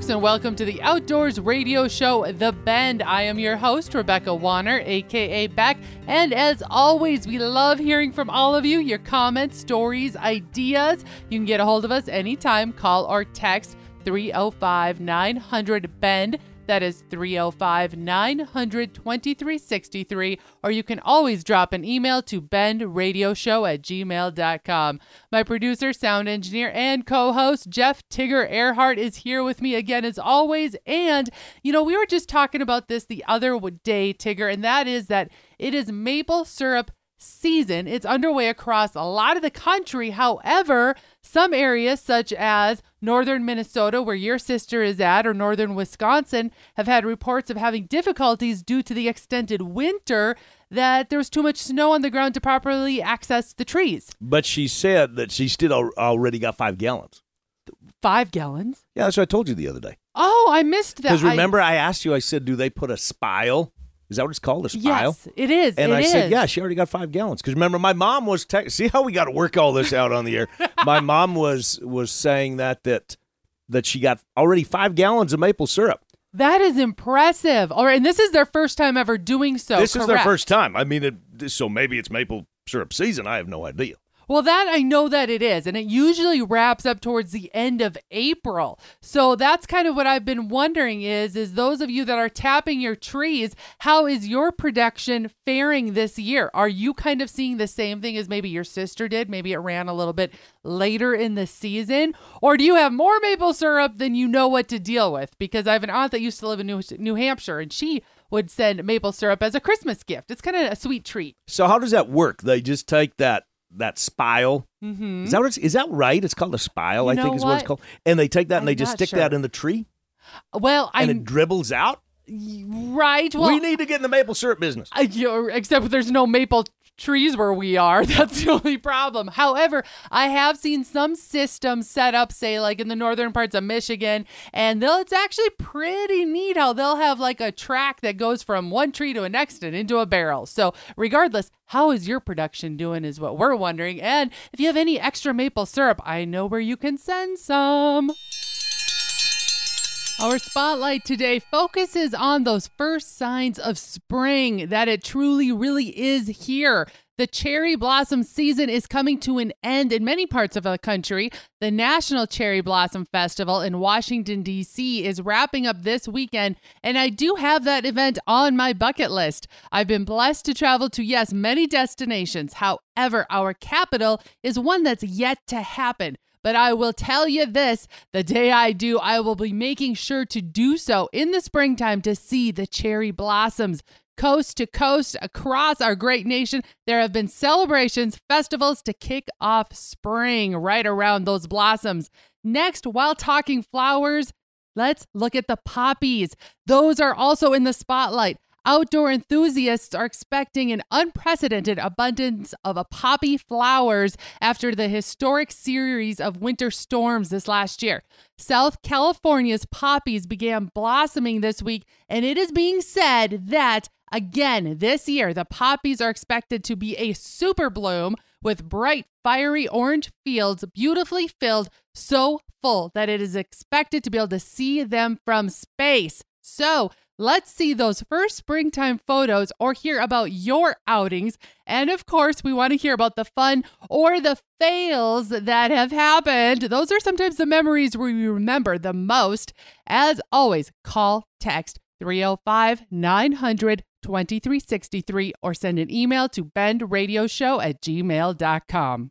folks, and welcome to the Outdoors Radio Show, The Bend. I am your host, Rebecca Wanner, aka Beck, and as always, we love hearing from all of you your comments, stories, ideas. You can get a hold of us anytime, call or text 305 900 Bend. That is 305 900 2363. Or you can always drop an email to bendradioshow at gmail.com. My producer, sound engineer, and co host, Jeff Tigger Erhardt, is here with me again as always. And, you know, we were just talking about this the other day, Tigger, and that is that it is maple syrup season. It's underway across a lot of the country. However, some areas, such as northern Minnesota, where your sister is at, or northern Wisconsin, have had reports of having difficulties due to the extended winter that there was too much snow on the ground to properly access the trees. But she said that she still al- already got five gallons. Five gallons. Yeah, that's what I told you the other day. Oh, I missed that. Because I- remember, I, asked you, I said, do they put a spile? Is that what it's called? A spile? yes, it is. And It I said, yeah, she already got five gallons. Because remember, my mom was te- see how we got to work all this out on the air. my mom was was saying that that that she got already five gallons of maple syrup. That is impressive. All right, and this is their first time ever doing so. this is their first time. I mean, it, so maybe it's maple syrup season. I have no idea. Well, that I know that it is, and it usually wraps up towards the end of April. So that's kind of what I've been wondering is is those of you that are tapping your trees, how is your production faring this year? Are you kind of seeing the same thing as maybe your sister did? Maybe it ran a little bit later in the season, or do you have more maple syrup than you know what to deal with? Because I have an aunt that used to live in New, New Hampshire, and she would send maple syrup as a Christmas gift. It's kind of a sweet treat. So how does that work? They just take that that spile. Mm-hmm. Is that what it's, is that right? It's called a spile. You I think is what it's called. And they take that and I'm they just stick sure. that in the tree, Well, I and it dribbles out. right. Well, we need to get in the maple syrup business. Uh, except there's no maple trees where we are. That's the only problem. However, I have seen some systems set up, say like in the northern parts of Michigan, and they'll it's actually pretty neat how they'll have like a track that goes from one tree to a next and into a barrel. So regardless, how is your production doing is what we're wondering. And if you have any extra maple syrup, I know where you can send some. Our spotlight today focuses on those first signs of spring, that it truly, really is here. The cherry blossom season is coming to an end in many parts of the country. The National Cherry Blossom Festival in Washington, D.C. is wrapping up this weekend, and I do have that event on my bucket list. I've been blessed to travel to, yes, many destinations. However, our capital is one that's yet to happen. But I will tell you this the day I do, I will be making sure to do so in the springtime to see the cherry blossoms. Coast to coast across our great nation, there have been celebrations, festivals to kick off spring right around those blossoms. Next, while talking flowers, let's look at the poppies. Those are also in the spotlight. Outdoor enthusiasts are expecting an unprecedented abundance of poppy flowers after the historic series of winter storms this last year. South California's poppies began blossoming this week, and it is being said that, again, this year, the poppies are expected to be a super bloom with bright, fiery orange fields, beautifully filled, so full that it is expected to be able to see them from space. So, Let's see those first springtime photos or hear about your outings. And of course, we want to hear about the fun or the fails that have happened. Those are sometimes the memories we remember the most. As always, call, text 305 900 2363 or send an email to bendradioshow at gmail.com.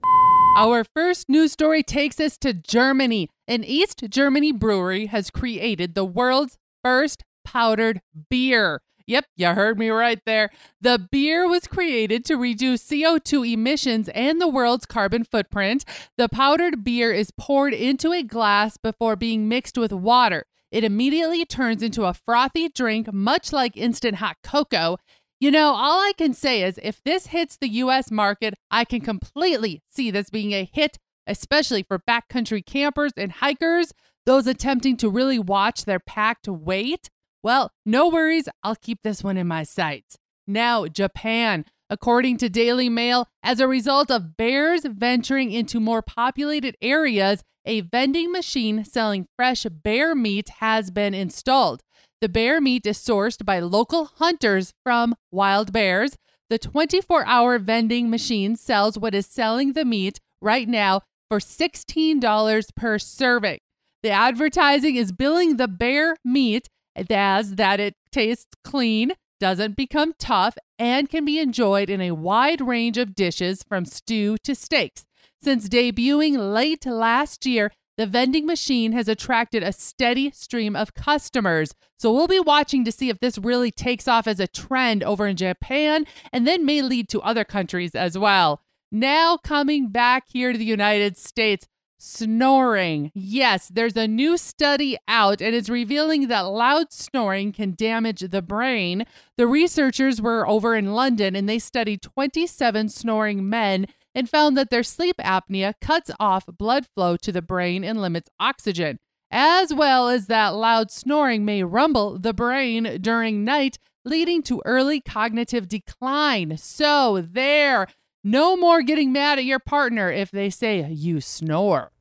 Our first news story takes us to Germany. An East Germany brewery has created the world's first powdered beer. Yep, you heard me right there. The beer was created to reduce CO2 emissions and the world's carbon footprint. The powdered beer is poured into a glass before being mixed with water. It immediately turns into a frothy drink, much like instant hot cocoa. You know, all I can say is if this hits the US market, I can completely see this being a hit, especially for backcountry campers and hikers, those attempting to really watch their packed weight. Well, no worries, I'll keep this one in my sights. Now, Japan. According to Daily Mail, as a result of bears venturing into more populated areas, a vending machine selling fresh bear meat has been installed. The bear meat is sourced by local hunters from wild bears. The 24 hour vending machine sells what is selling the meat right now for $16 per serving. The advertising is billing the bear meat as that it tastes clean, doesn't become tough, and can be enjoyed in a wide range of dishes from stew to steaks. Since debuting late last year, the vending machine has attracted a steady stream of customers. So we'll be watching to see if this really takes off as a trend over in Japan and then may lead to other countries as well. Now, coming back here to the United States, snoring. Yes, there's a new study out and it's revealing that loud snoring can damage the brain. The researchers were over in London and they studied 27 snoring men and found that their sleep apnea cuts off blood flow to the brain and limits oxygen, as well as that loud snoring may rumble the brain during night, leading to early cognitive decline. So, there. No more getting mad at your partner if they say you snore.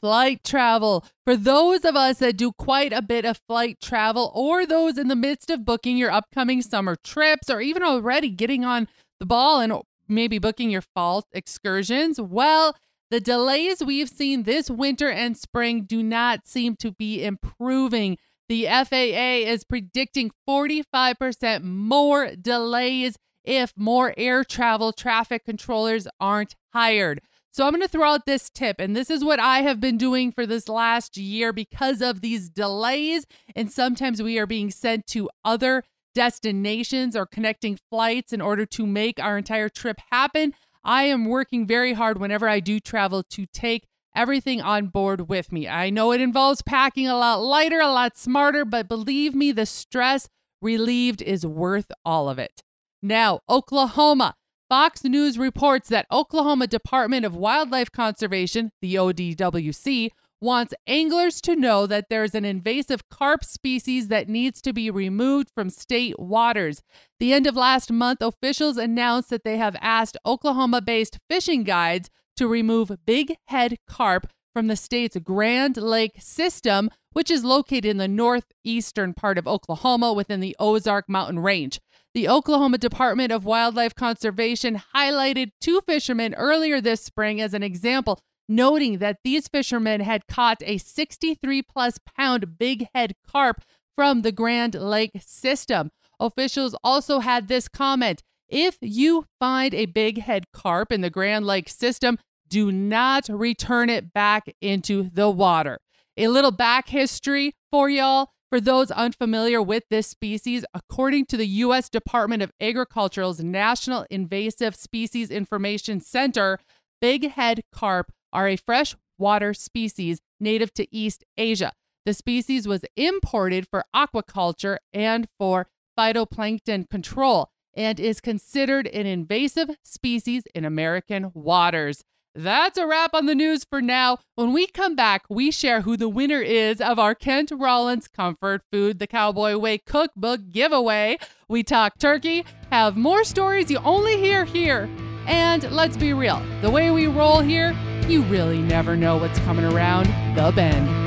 Flight travel. For those of us that do quite a bit of flight travel, or those in the midst of booking your upcoming summer trips, or even already getting on the ball and maybe booking your fall excursions, well, the delays we've seen this winter and spring do not seem to be improving. The FAA is predicting 45% more delays if more air travel traffic controllers aren't hired. So I'm going to throw out this tip, and this is what I have been doing for this last year because of these delays. And sometimes we are being sent to other destinations or connecting flights in order to make our entire trip happen. I am working very hard whenever I do travel to take everything on board with me. I know it involves packing a lot lighter, a lot smarter, but believe me, the stress relieved is worth all of it. Now, Oklahoma. Fox News reports that Oklahoma Department of Wildlife Conservation, the ODWC, wants anglers to know that there's an invasive carp species that needs to be removed from state waters. The end of last month, officials announced that they have asked Oklahoma based fishing guides to remove big head carp from the state's Grand Lake system, which is located in the northeastern part of Oklahoma within the Ozark Mountain Range. The Oklahoma Department of Wildlife Conservation highlighted two fishermen earlier this spring as an example, noting that these fishermen had caught a 63 plus pound big head carp from the Grand Lake system. Officials also had this comment If you find a big head carp in the Grand Lake system, do not return it back into the water. A little back history for y'all. For those unfamiliar with this species, according to the U.S. Department of Agriculture's National Invasive Species Information Center, bighead carp are a freshwater species native to East Asia. The species was imported for aquaculture and for phytoplankton control and is considered an invasive species in American waters. That's a wrap on the news for now. When we come back, we share who the winner is of our Kent Rollins Comfort Food the Cowboy Way cookbook giveaway. We talk turkey, have more stories you only hear here. And let's be real, the way we roll here, you really never know what's coming around the bend.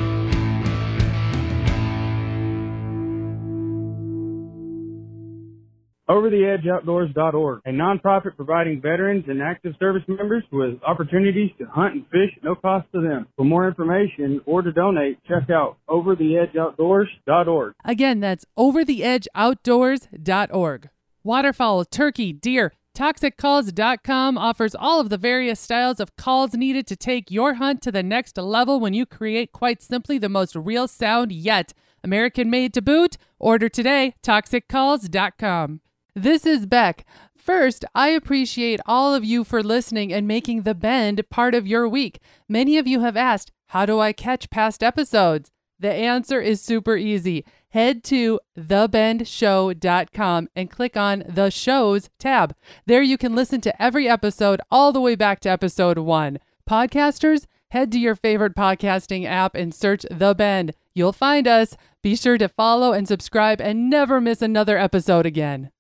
OverTheEdgeOutdoors.org, a nonprofit providing veterans and active service members with opportunities to hunt and fish at no cost to them. For more information or to donate, check out OverTheEdgeOutdoors.org. Again, that's OverTheEdgeOutdoors.org. Waterfowl, turkey, deer, ToxicCalls.com offers all of the various styles of calls needed to take your hunt to the next level when you create quite simply the most real sound yet. American made to boot. Order today, ToxicCalls.com. This is Beck. First, I appreciate all of you for listening and making The Bend part of your week. Many of you have asked, How do I catch past episodes? The answer is super easy. Head to thebendshow.com and click on the shows tab. There you can listen to every episode all the way back to episode one. Podcasters, head to your favorite podcasting app and search The Bend. You'll find us. Be sure to follow and subscribe and never miss another episode again.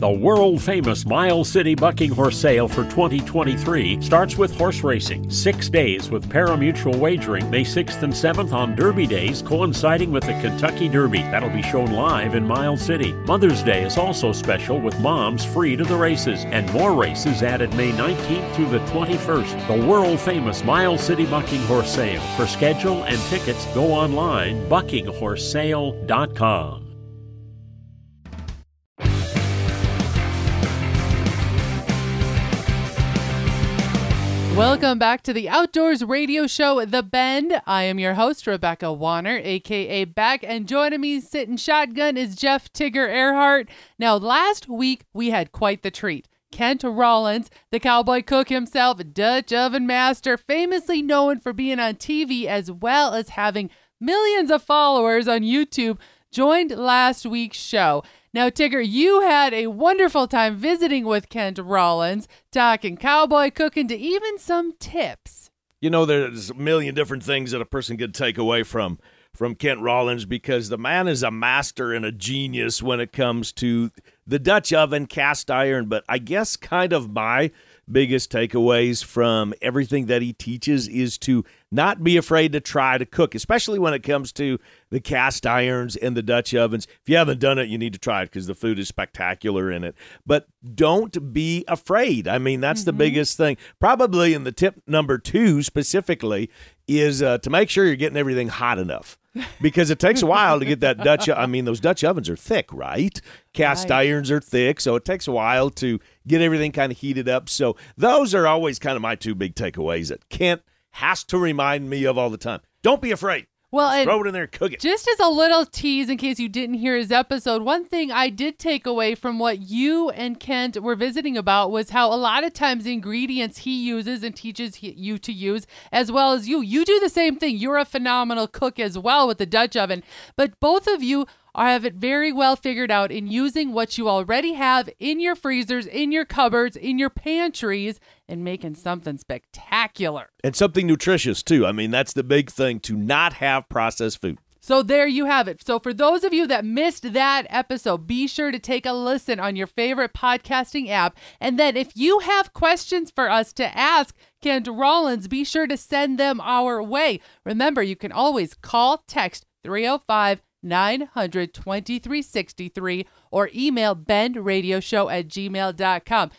The world famous Miles City Bucking Horse Sale for 2023 starts with horse racing. Six days with pari-mutuel wagering, May 6th and 7th on Derby days, coinciding with the Kentucky Derby. That'll be shown live in Miles City. Mother's Day is also special with moms free to the races, and more races added May 19th through the 21st. The world famous Miles City Bucking Horse Sale. For schedule and tickets, go online buckinghorsesale.com. Welcome back to the Outdoors Radio Show, The Bend. I am your host, Rebecca Wanner, aka Beck, and joining me sitting shotgun is Jeff Tigger Erhardt. Now, last week we had quite the treat. Kent Rollins, the cowboy cook himself, Dutch oven master, famously known for being on TV as well as having millions of followers on YouTube, joined last week's show. Now, Tigger, you had a wonderful time visiting with Kent Rollins, talking cowboy cooking to even some tips. You know, there's a million different things that a person could take away from from Kent Rollins because the man is a master and a genius when it comes to the Dutch oven, cast iron. But I guess kind of my biggest takeaways from everything that he teaches is to not be afraid to try to cook, especially when it comes to the cast irons and the Dutch ovens. If you haven't done it, you need to try it because the food is spectacular in it. But don't be afraid. I mean, that's mm-hmm. the biggest thing. Probably in the tip number two specifically is uh, to make sure you're getting everything hot enough because it takes a while to get that Dutch. I mean, those Dutch ovens are thick, right? Cast right. irons are thick, so it takes a while to get everything kind of heated up. So those are always kind of my two big takeaways that Kent has to remind me of all the time. Don't be afraid. Well, throw it in there, cook it. Just as a little tease, in case you didn't hear his episode, one thing I did take away from what you and Kent were visiting about was how a lot of times the ingredients he uses and teaches you to use, as well as you, you do the same thing. You're a phenomenal cook as well with the Dutch oven, but both of you have it very well figured out in using what you already have in your freezers, in your cupboards, in your pantries, and making something spectacular. And something nutritious, too. I mean, that's the big thing to not have processed food. So there you have it. So for those of you that missed that episode, be sure to take a listen on your favorite podcasting app. And then if you have questions for us to ask Kent Rollins, be sure to send them our way. Remember, you can always call, text 305 900 2363 or email bendradioshow at gmail.com.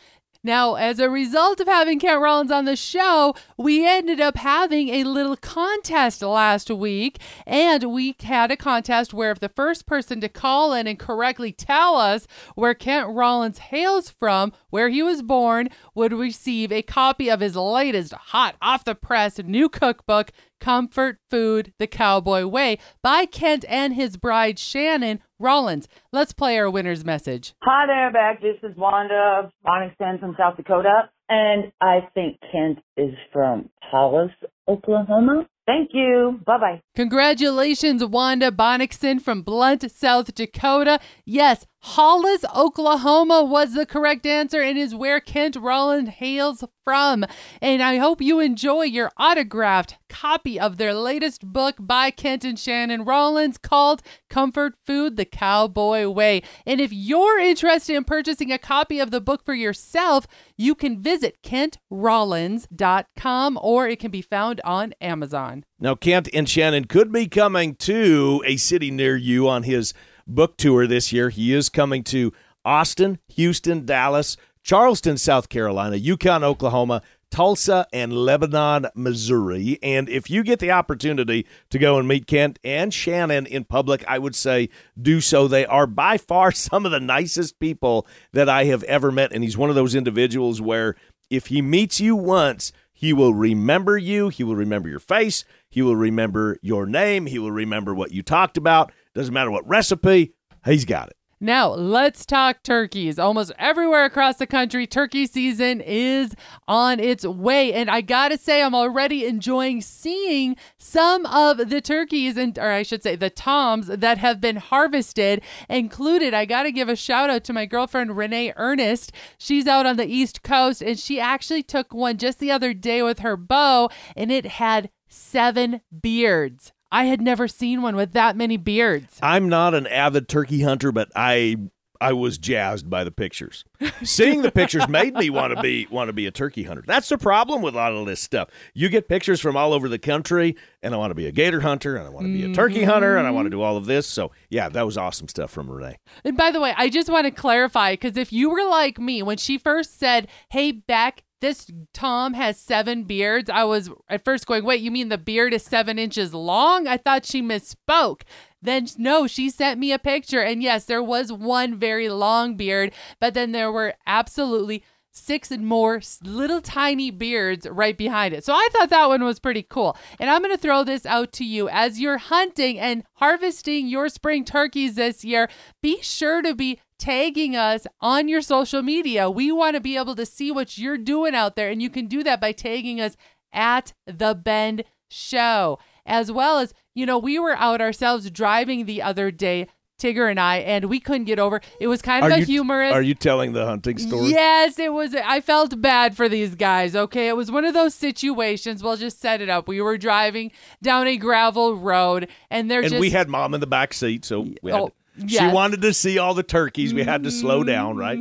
Now, as a result of having Kent Rollins on the show, we ended up having a little contest last week. And we had a contest where if the first person to call in and correctly tell us where Kent Rollins hails from, where he was born, would receive a copy of his latest hot off the press new cookbook, Comfort Food the Cowboy Way by Kent and his bride Shannon Rollins. Let's play our winner's message. Hi there, Beck. This is Wanda Bonningston from South Dakota. And I think Kent is from Hollis, Oklahoma. Thank you. Bye bye. Congratulations, Wanda Bonnickson from Blunt, South Dakota. Yes, Hollis, Oklahoma was the correct answer and is where Kent Rollins hails from. And I hope you enjoy your autographed copy of their latest book by Kent and Shannon Rollins called Comfort Food the Cowboy Way. And if you're interested in purchasing a copy of the book for yourself, you can visit kentrollins.com or it can be found on Amazon. Now, Kent and Shannon could be coming to a city near you on his book tour this year. He is coming to Austin, Houston, Dallas, Charleston, South Carolina, Yukon, Oklahoma, Tulsa, and Lebanon, Missouri. And if you get the opportunity to go and meet Kent and Shannon in public, I would say do so. They are by far some of the nicest people that I have ever met. And he's one of those individuals where if he meets you once, he will remember you, he will remember your face, he will remember your name, he will remember what you talked about. Doesn't matter what recipe, he's got it. Now, let's talk turkeys. Almost everywhere across the country, turkey season is on its way. And I got to say, I'm already enjoying seeing some of the turkeys, and or I should say, the toms that have been harvested. Included, I got to give a shout out to my girlfriend, Renee Ernest. She's out on the East Coast, and she actually took one just the other day with her bow, and it had seven beards. I had never seen one with that many beards. I'm not an avid turkey hunter, but I I was jazzed by the pictures. Seeing the pictures made me want to be want to be a turkey hunter. That's the problem with a lot of this stuff. You get pictures from all over the country, and I want to be a gator hunter, and I want to be a turkey hunter, and I want to do all of this. So yeah, that was awesome stuff from Renee. And by the way, I just want to clarify because if you were like me when she first said, "Hey, Beck." This Tom has seven beards. I was at first going, wait, you mean the beard is seven inches long? I thought she misspoke. Then, no, she sent me a picture. And yes, there was one very long beard, but then there were absolutely six and more little tiny beards right behind it. So I thought that one was pretty cool. And I'm going to throw this out to you as you're hunting and harvesting your spring turkeys this year. Be sure to be tagging us on your social media. We want to be able to see what you're doing out there. And you can do that by tagging us at the Bend Show, as well as, you know, we were out ourselves driving the other day. Tigger and I, and we couldn't get over. It was kind of Are a you- humorous. Are you telling the hunting story? Yes, it was. I felt bad for these guys. Okay. It was one of those situations. We'll just set it up. We were driving down a gravel road and they're And just. we had mom in the back seat, so we had Oh, to- she. Mm-hmm. wanted to see all the turkeys. We had to slow down, right?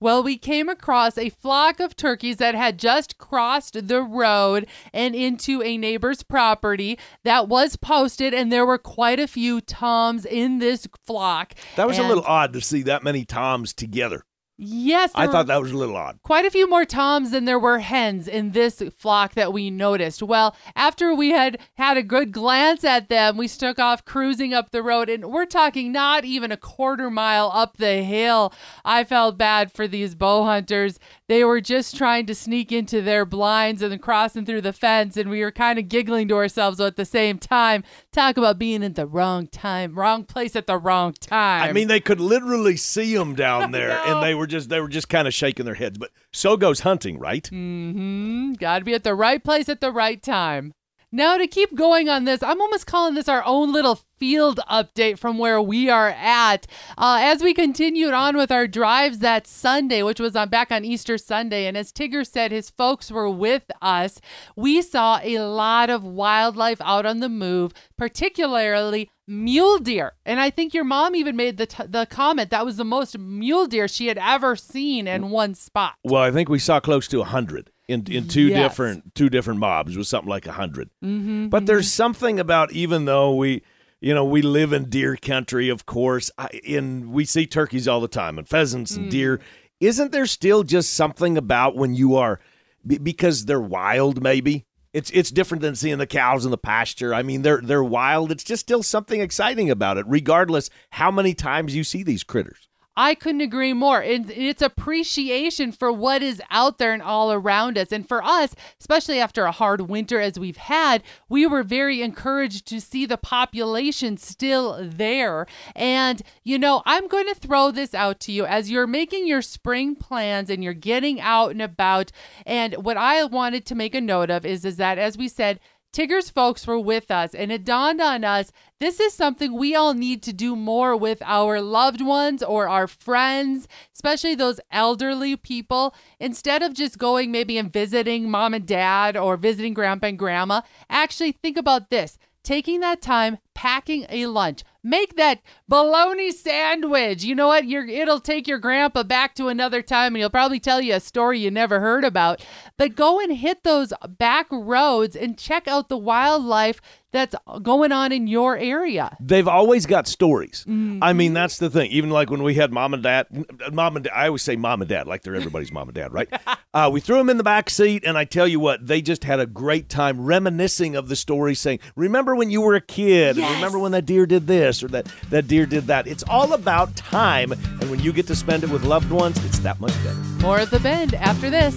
Well, we came across a flock of turkeys that had just crossed the road and into a neighbor's property that was posted, and there were quite a few toms in this flock. That was a little odd to see that many toms together. Yes, I thought that was a little odd. quite a few more toms than there were hens in this flock that we noticed. Well, after we had had a good glance at them, we took off cruising up the road, and we're talking not even a quarter mile up the hill. I felt bad for these bow hunters. They were just trying to sneak into their blinds and crossing through the fence, and we were kind of giggling to ourselves at the same time. Talk about being in the wrong time, wrong place at the wrong time. I mean, they could literally see them down there, and they were just they were just kind of shaking their heads. But so goes hunting, right? Mm-hmm. Got to be at the right place at the right time. Now, to keep going on this, I'm almost calling this our own little field update from where we are at. Uh, as we continued on with our drives that Sunday, which was on back on Easter Sunday, and as Tigger said, his folks were with us. We saw a lot of wildlife out on the move, particularly mule deer. And I think your mom even made the t- the comment that was the most mule deer she had ever seen in one spot. Well, I think we saw close to a hundred in in two Yes. different two different mobs. Was something like a 100 Mm-hmm, but there's something about even though we. You know, we live in deer country, of course, I, in we see turkeys all the time and pheasants and deer. Isn't there still just something about when you are because they're wild maybe? It's it's different than seeing the cows in the pasture. I mean, they're they're wild. It's just still something exciting about it regardless how many times you see these critters. I couldn't agree more. It, it's appreciation for what is out there and all around us. And for us, especially after a hard winter as we've had, we were very encouraged to see the population still there. And, you know, I'm going to throw this out to you as you're making your spring plans and you're getting out and about. And what I wanted to make a note of is, is that, as we said, Tigger's folks were with us, and it dawned on us this is something we all need to do more with our loved ones or our friends, especially those elderly people. Instead of just going maybe and visiting mom and dad or visiting grandpa and grandma, actually think about this taking that time, packing a lunch. Make that bologna sandwich. You know what? You're, it'll take your grandpa back to another time and he'll probably tell you a story you never heard about. But go and hit those back roads and check out the wildlife that's going on in your area. they've always got stories. I Mm-hmm. mean, that's the thing. Even like when we had mom and dad, mom and dad, I always say mom and dad, like they're everybody's mom and dad, right? Uh, we threw them in the back seat, and I tell you what, they just had a great time reminiscing of the story, saying, "Remember when you were a kid? Yes. Remember when that deer did this or that that deer did that?" It's all about time, and when you get to spend it with loved ones, it's that much better. More of the bend after this.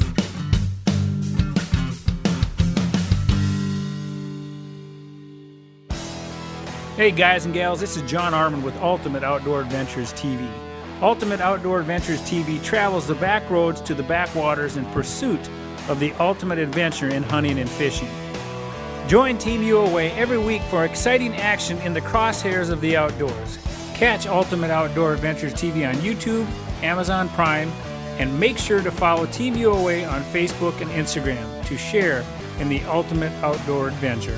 Hey guys and gals, this is John Arman with Ultimate Outdoor Adventures TV. Ultimate Outdoor Adventures TV travels the back roads to the backwaters in pursuit of the ultimate adventure in hunting and fishing. Join Team UOA every week for exciting action in the crosshairs of the outdoors. Catch Ultimate Outdoor Adventures TV on YouTube, Amazon Prime, and make sure to follow Team UOA on Facebook and Instagram to share in the ultimate outdoor adventure.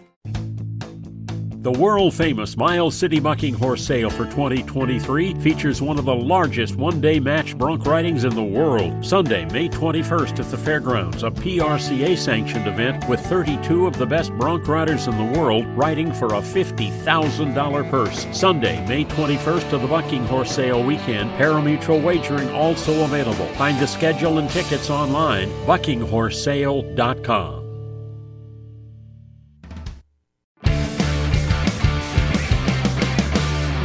The world famous Miles City Bucking Horse Sale for 2023 features one of the largest one day match bronc ridings in the world. Sunday, May 21st at the fairgrounds, a PRCA sanctioned event with 32 of the best bronc riders in the world riding for a $50,000 purse. Sunday, May 21st of the Bucking Horse Sale weekend, parimutuel wagering also available. Find the schedule and tickets online, buckinghorsesale.com.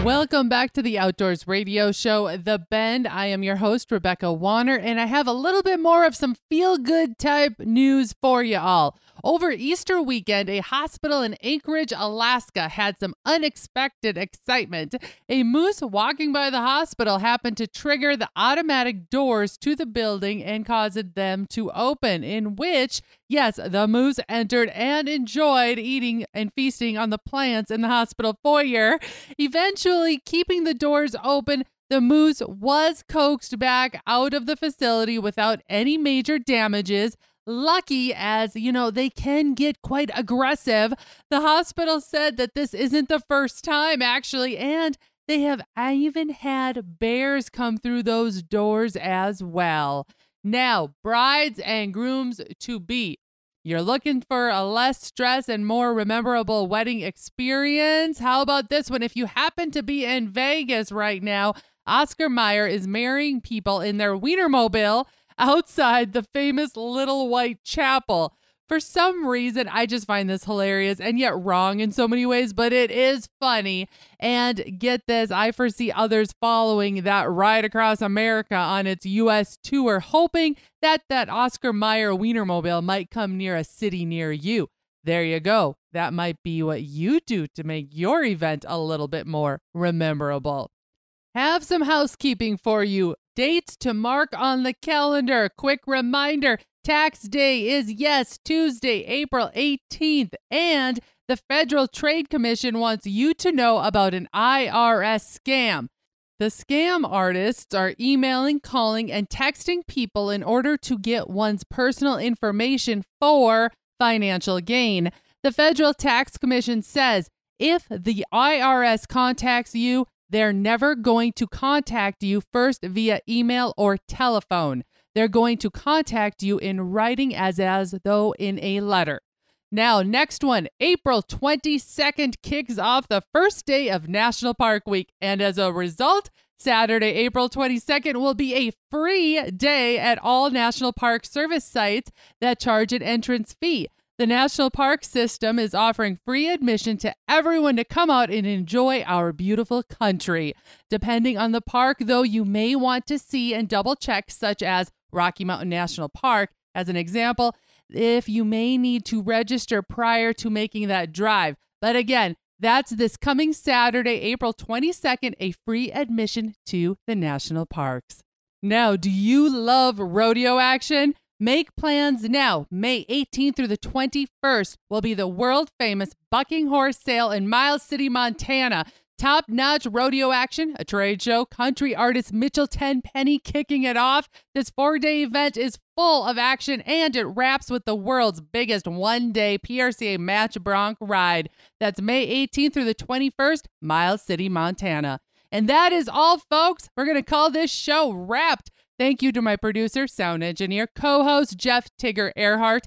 Welcome back to the Outdoors Radio Show, The Bend. I am your host, Rebecca Wanner, and I have a little bit more of some feel good type news for you all. Over Easter weekend, a hospital in Anchorage, Alaska had some unexpected excitement. A moose walking by the hospital happened to trigger the automatic doors to the building and caused them to open, in which, yes, the moose entered and enjoyed eating and feasting on the plants in the hospital foyer, eventually keeping the doors open the moose was coaxed back out of the facility without any major damages. Lucky as, you know, they can get quite aggressive. The hospital said that this isn't the first time, actually, and they have even had bears come through those doors as well. Now, brides and grooms to be. You're looking for a less stress and more memorable wedding experience? How about this one? If you happen to be in Vegas right now, Oscar Mayer is marrying people in their Wienermobile outside the famous Little White Chapel. For some reason, I just find this hilarious and yet wrong in so many ways, but it is funny. And get this, I foresee others following that ride across America on its U.S. tour, hoping that that Oscar Mayer Wienermobile might come near a city near you. There you go. That might be what you do to make your event a little bit more memorable. Have some housekeeping for you. Dates to mark on the calendar. Quick reminder tax day is, yes, Tuesday, April 18th. And the Federal Trade Commission wants you to know about an IRS scam. The scam artists are emailing, calling, and texting people in order to get one's personal information for financial gain. The Federal Tax Commission says if the IRS contacts you, they're never going to contact you first via email or telephone. They're going to contact you in writing as as though in a letter. Now, next one, April 22nd kicks off the first day of National Park Week. And as a result, Saturday, April 22nd will be a free day at all National Park Service sites that charge an entrance fee. The National Park System is offering free admission to everyone to come out and enjoy our beautiful country. Depending on the park, though, you may want to see and double check, such as Rocky Mountain National Park, as an example, if you may need to register prior to making that drive. But again, that's this coming Saturday, April 22nd, a free admission to the national parks. Now, do you love rodeo action? Make plans now. May 18th through the 21st will be the world famous Bucking Horse Sale in Miles City, Montana. Top notch rodeo action, a trade show, country artist Mitchell Tenpenny kicking it off. This four day event is full of action and it wraps with the world's biggest one day PRCA match bronc ride. That's May 18th through the 21st, Miles City, Montana. And that is all, folks. We're going to call this show wrapped. Thank you to my producer, sound engineer, co host Jeff Tigger Erhardt.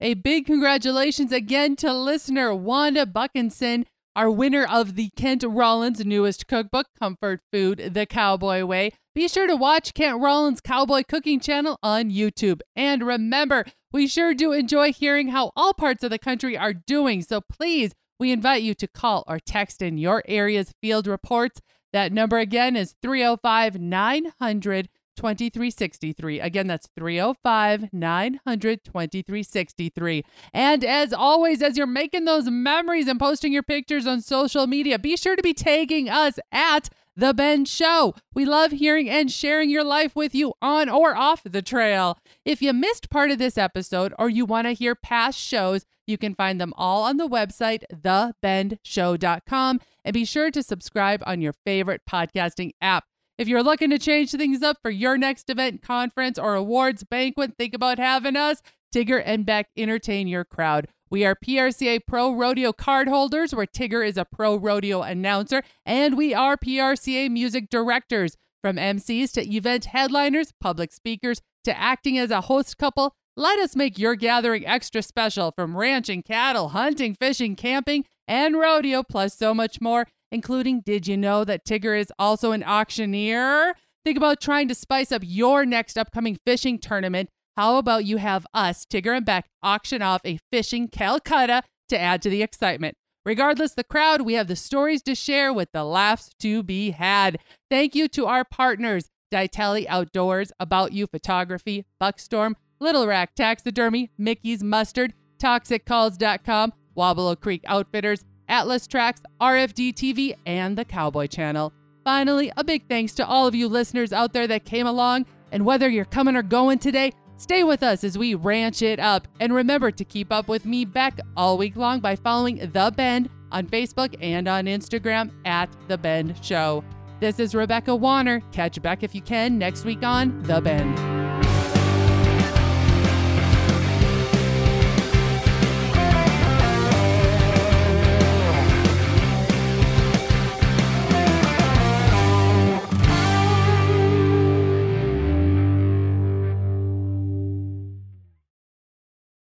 A big congratulations again to listener Wanda Buckinson, our winner of the Kent Rollins newest cookbook, Comfort Food the Cowboy Way. Be sure to watch Kent Rollins Cowboy Cooking Channel on YouTube. And remember, we sure do enjoy hearing how all parts of the country are doing. So please, we invite you to call or text in your area's field reports. That number again is 305 900 2363. Again, that's 305 900 2363. And as always, as you're making those memories and posting your pictures on social media, be sure to be tagging us at The Bend Show. We love hearing and sharing your life with you on or off the trail. If you missed part of this episode or you want to hear past shows, you can find them all on the website, thebendshow.com, and be sure to subscribe on your favorite podcasting app. If you're looking to change things up for your next event, conference, or awards banquet, think about having us. Tigger and Beck entertain your crowd. We are PRCA Pro Rodeo card holders, where Tigger is a pro rodeo announcer, and we are PRCA music directors. From MCs to event headliners, public speakers, to acting as a host couple, let us make your gathering extra special from ranching, cattle, hunting, fishing, camping, and rodeo, plus so much more including Did you know that Tigger is also an auctioneer? Think about trying to spice up your next upcoming fishing tournament. How about you have us, Tigger and Beck, auction off a fishing Calcutta to add to the excitement? Regardless the crowd, we have the stories to share with the laughs to be had. Thank you to our partners, Ditelli Outdoors, About You Photography, Buckstorm, Little Rack Taxidermy, Mickey's Mustard, ToxicCalls.com, Wabalo Creek Outfitters, Atlas Tracks, RFD TV, and the Cowboy Channel. Finally, a big thanks to all of you listeners out there that came along. And whether you're coming or going today, stay with us as we ranch it up. And remember to keep up with me, Beck, all week long by following The Bend on Facebook and on Instagram at The Bend Show. This is Rebecca Wanner. Catch Beck if you can next week on The Bend.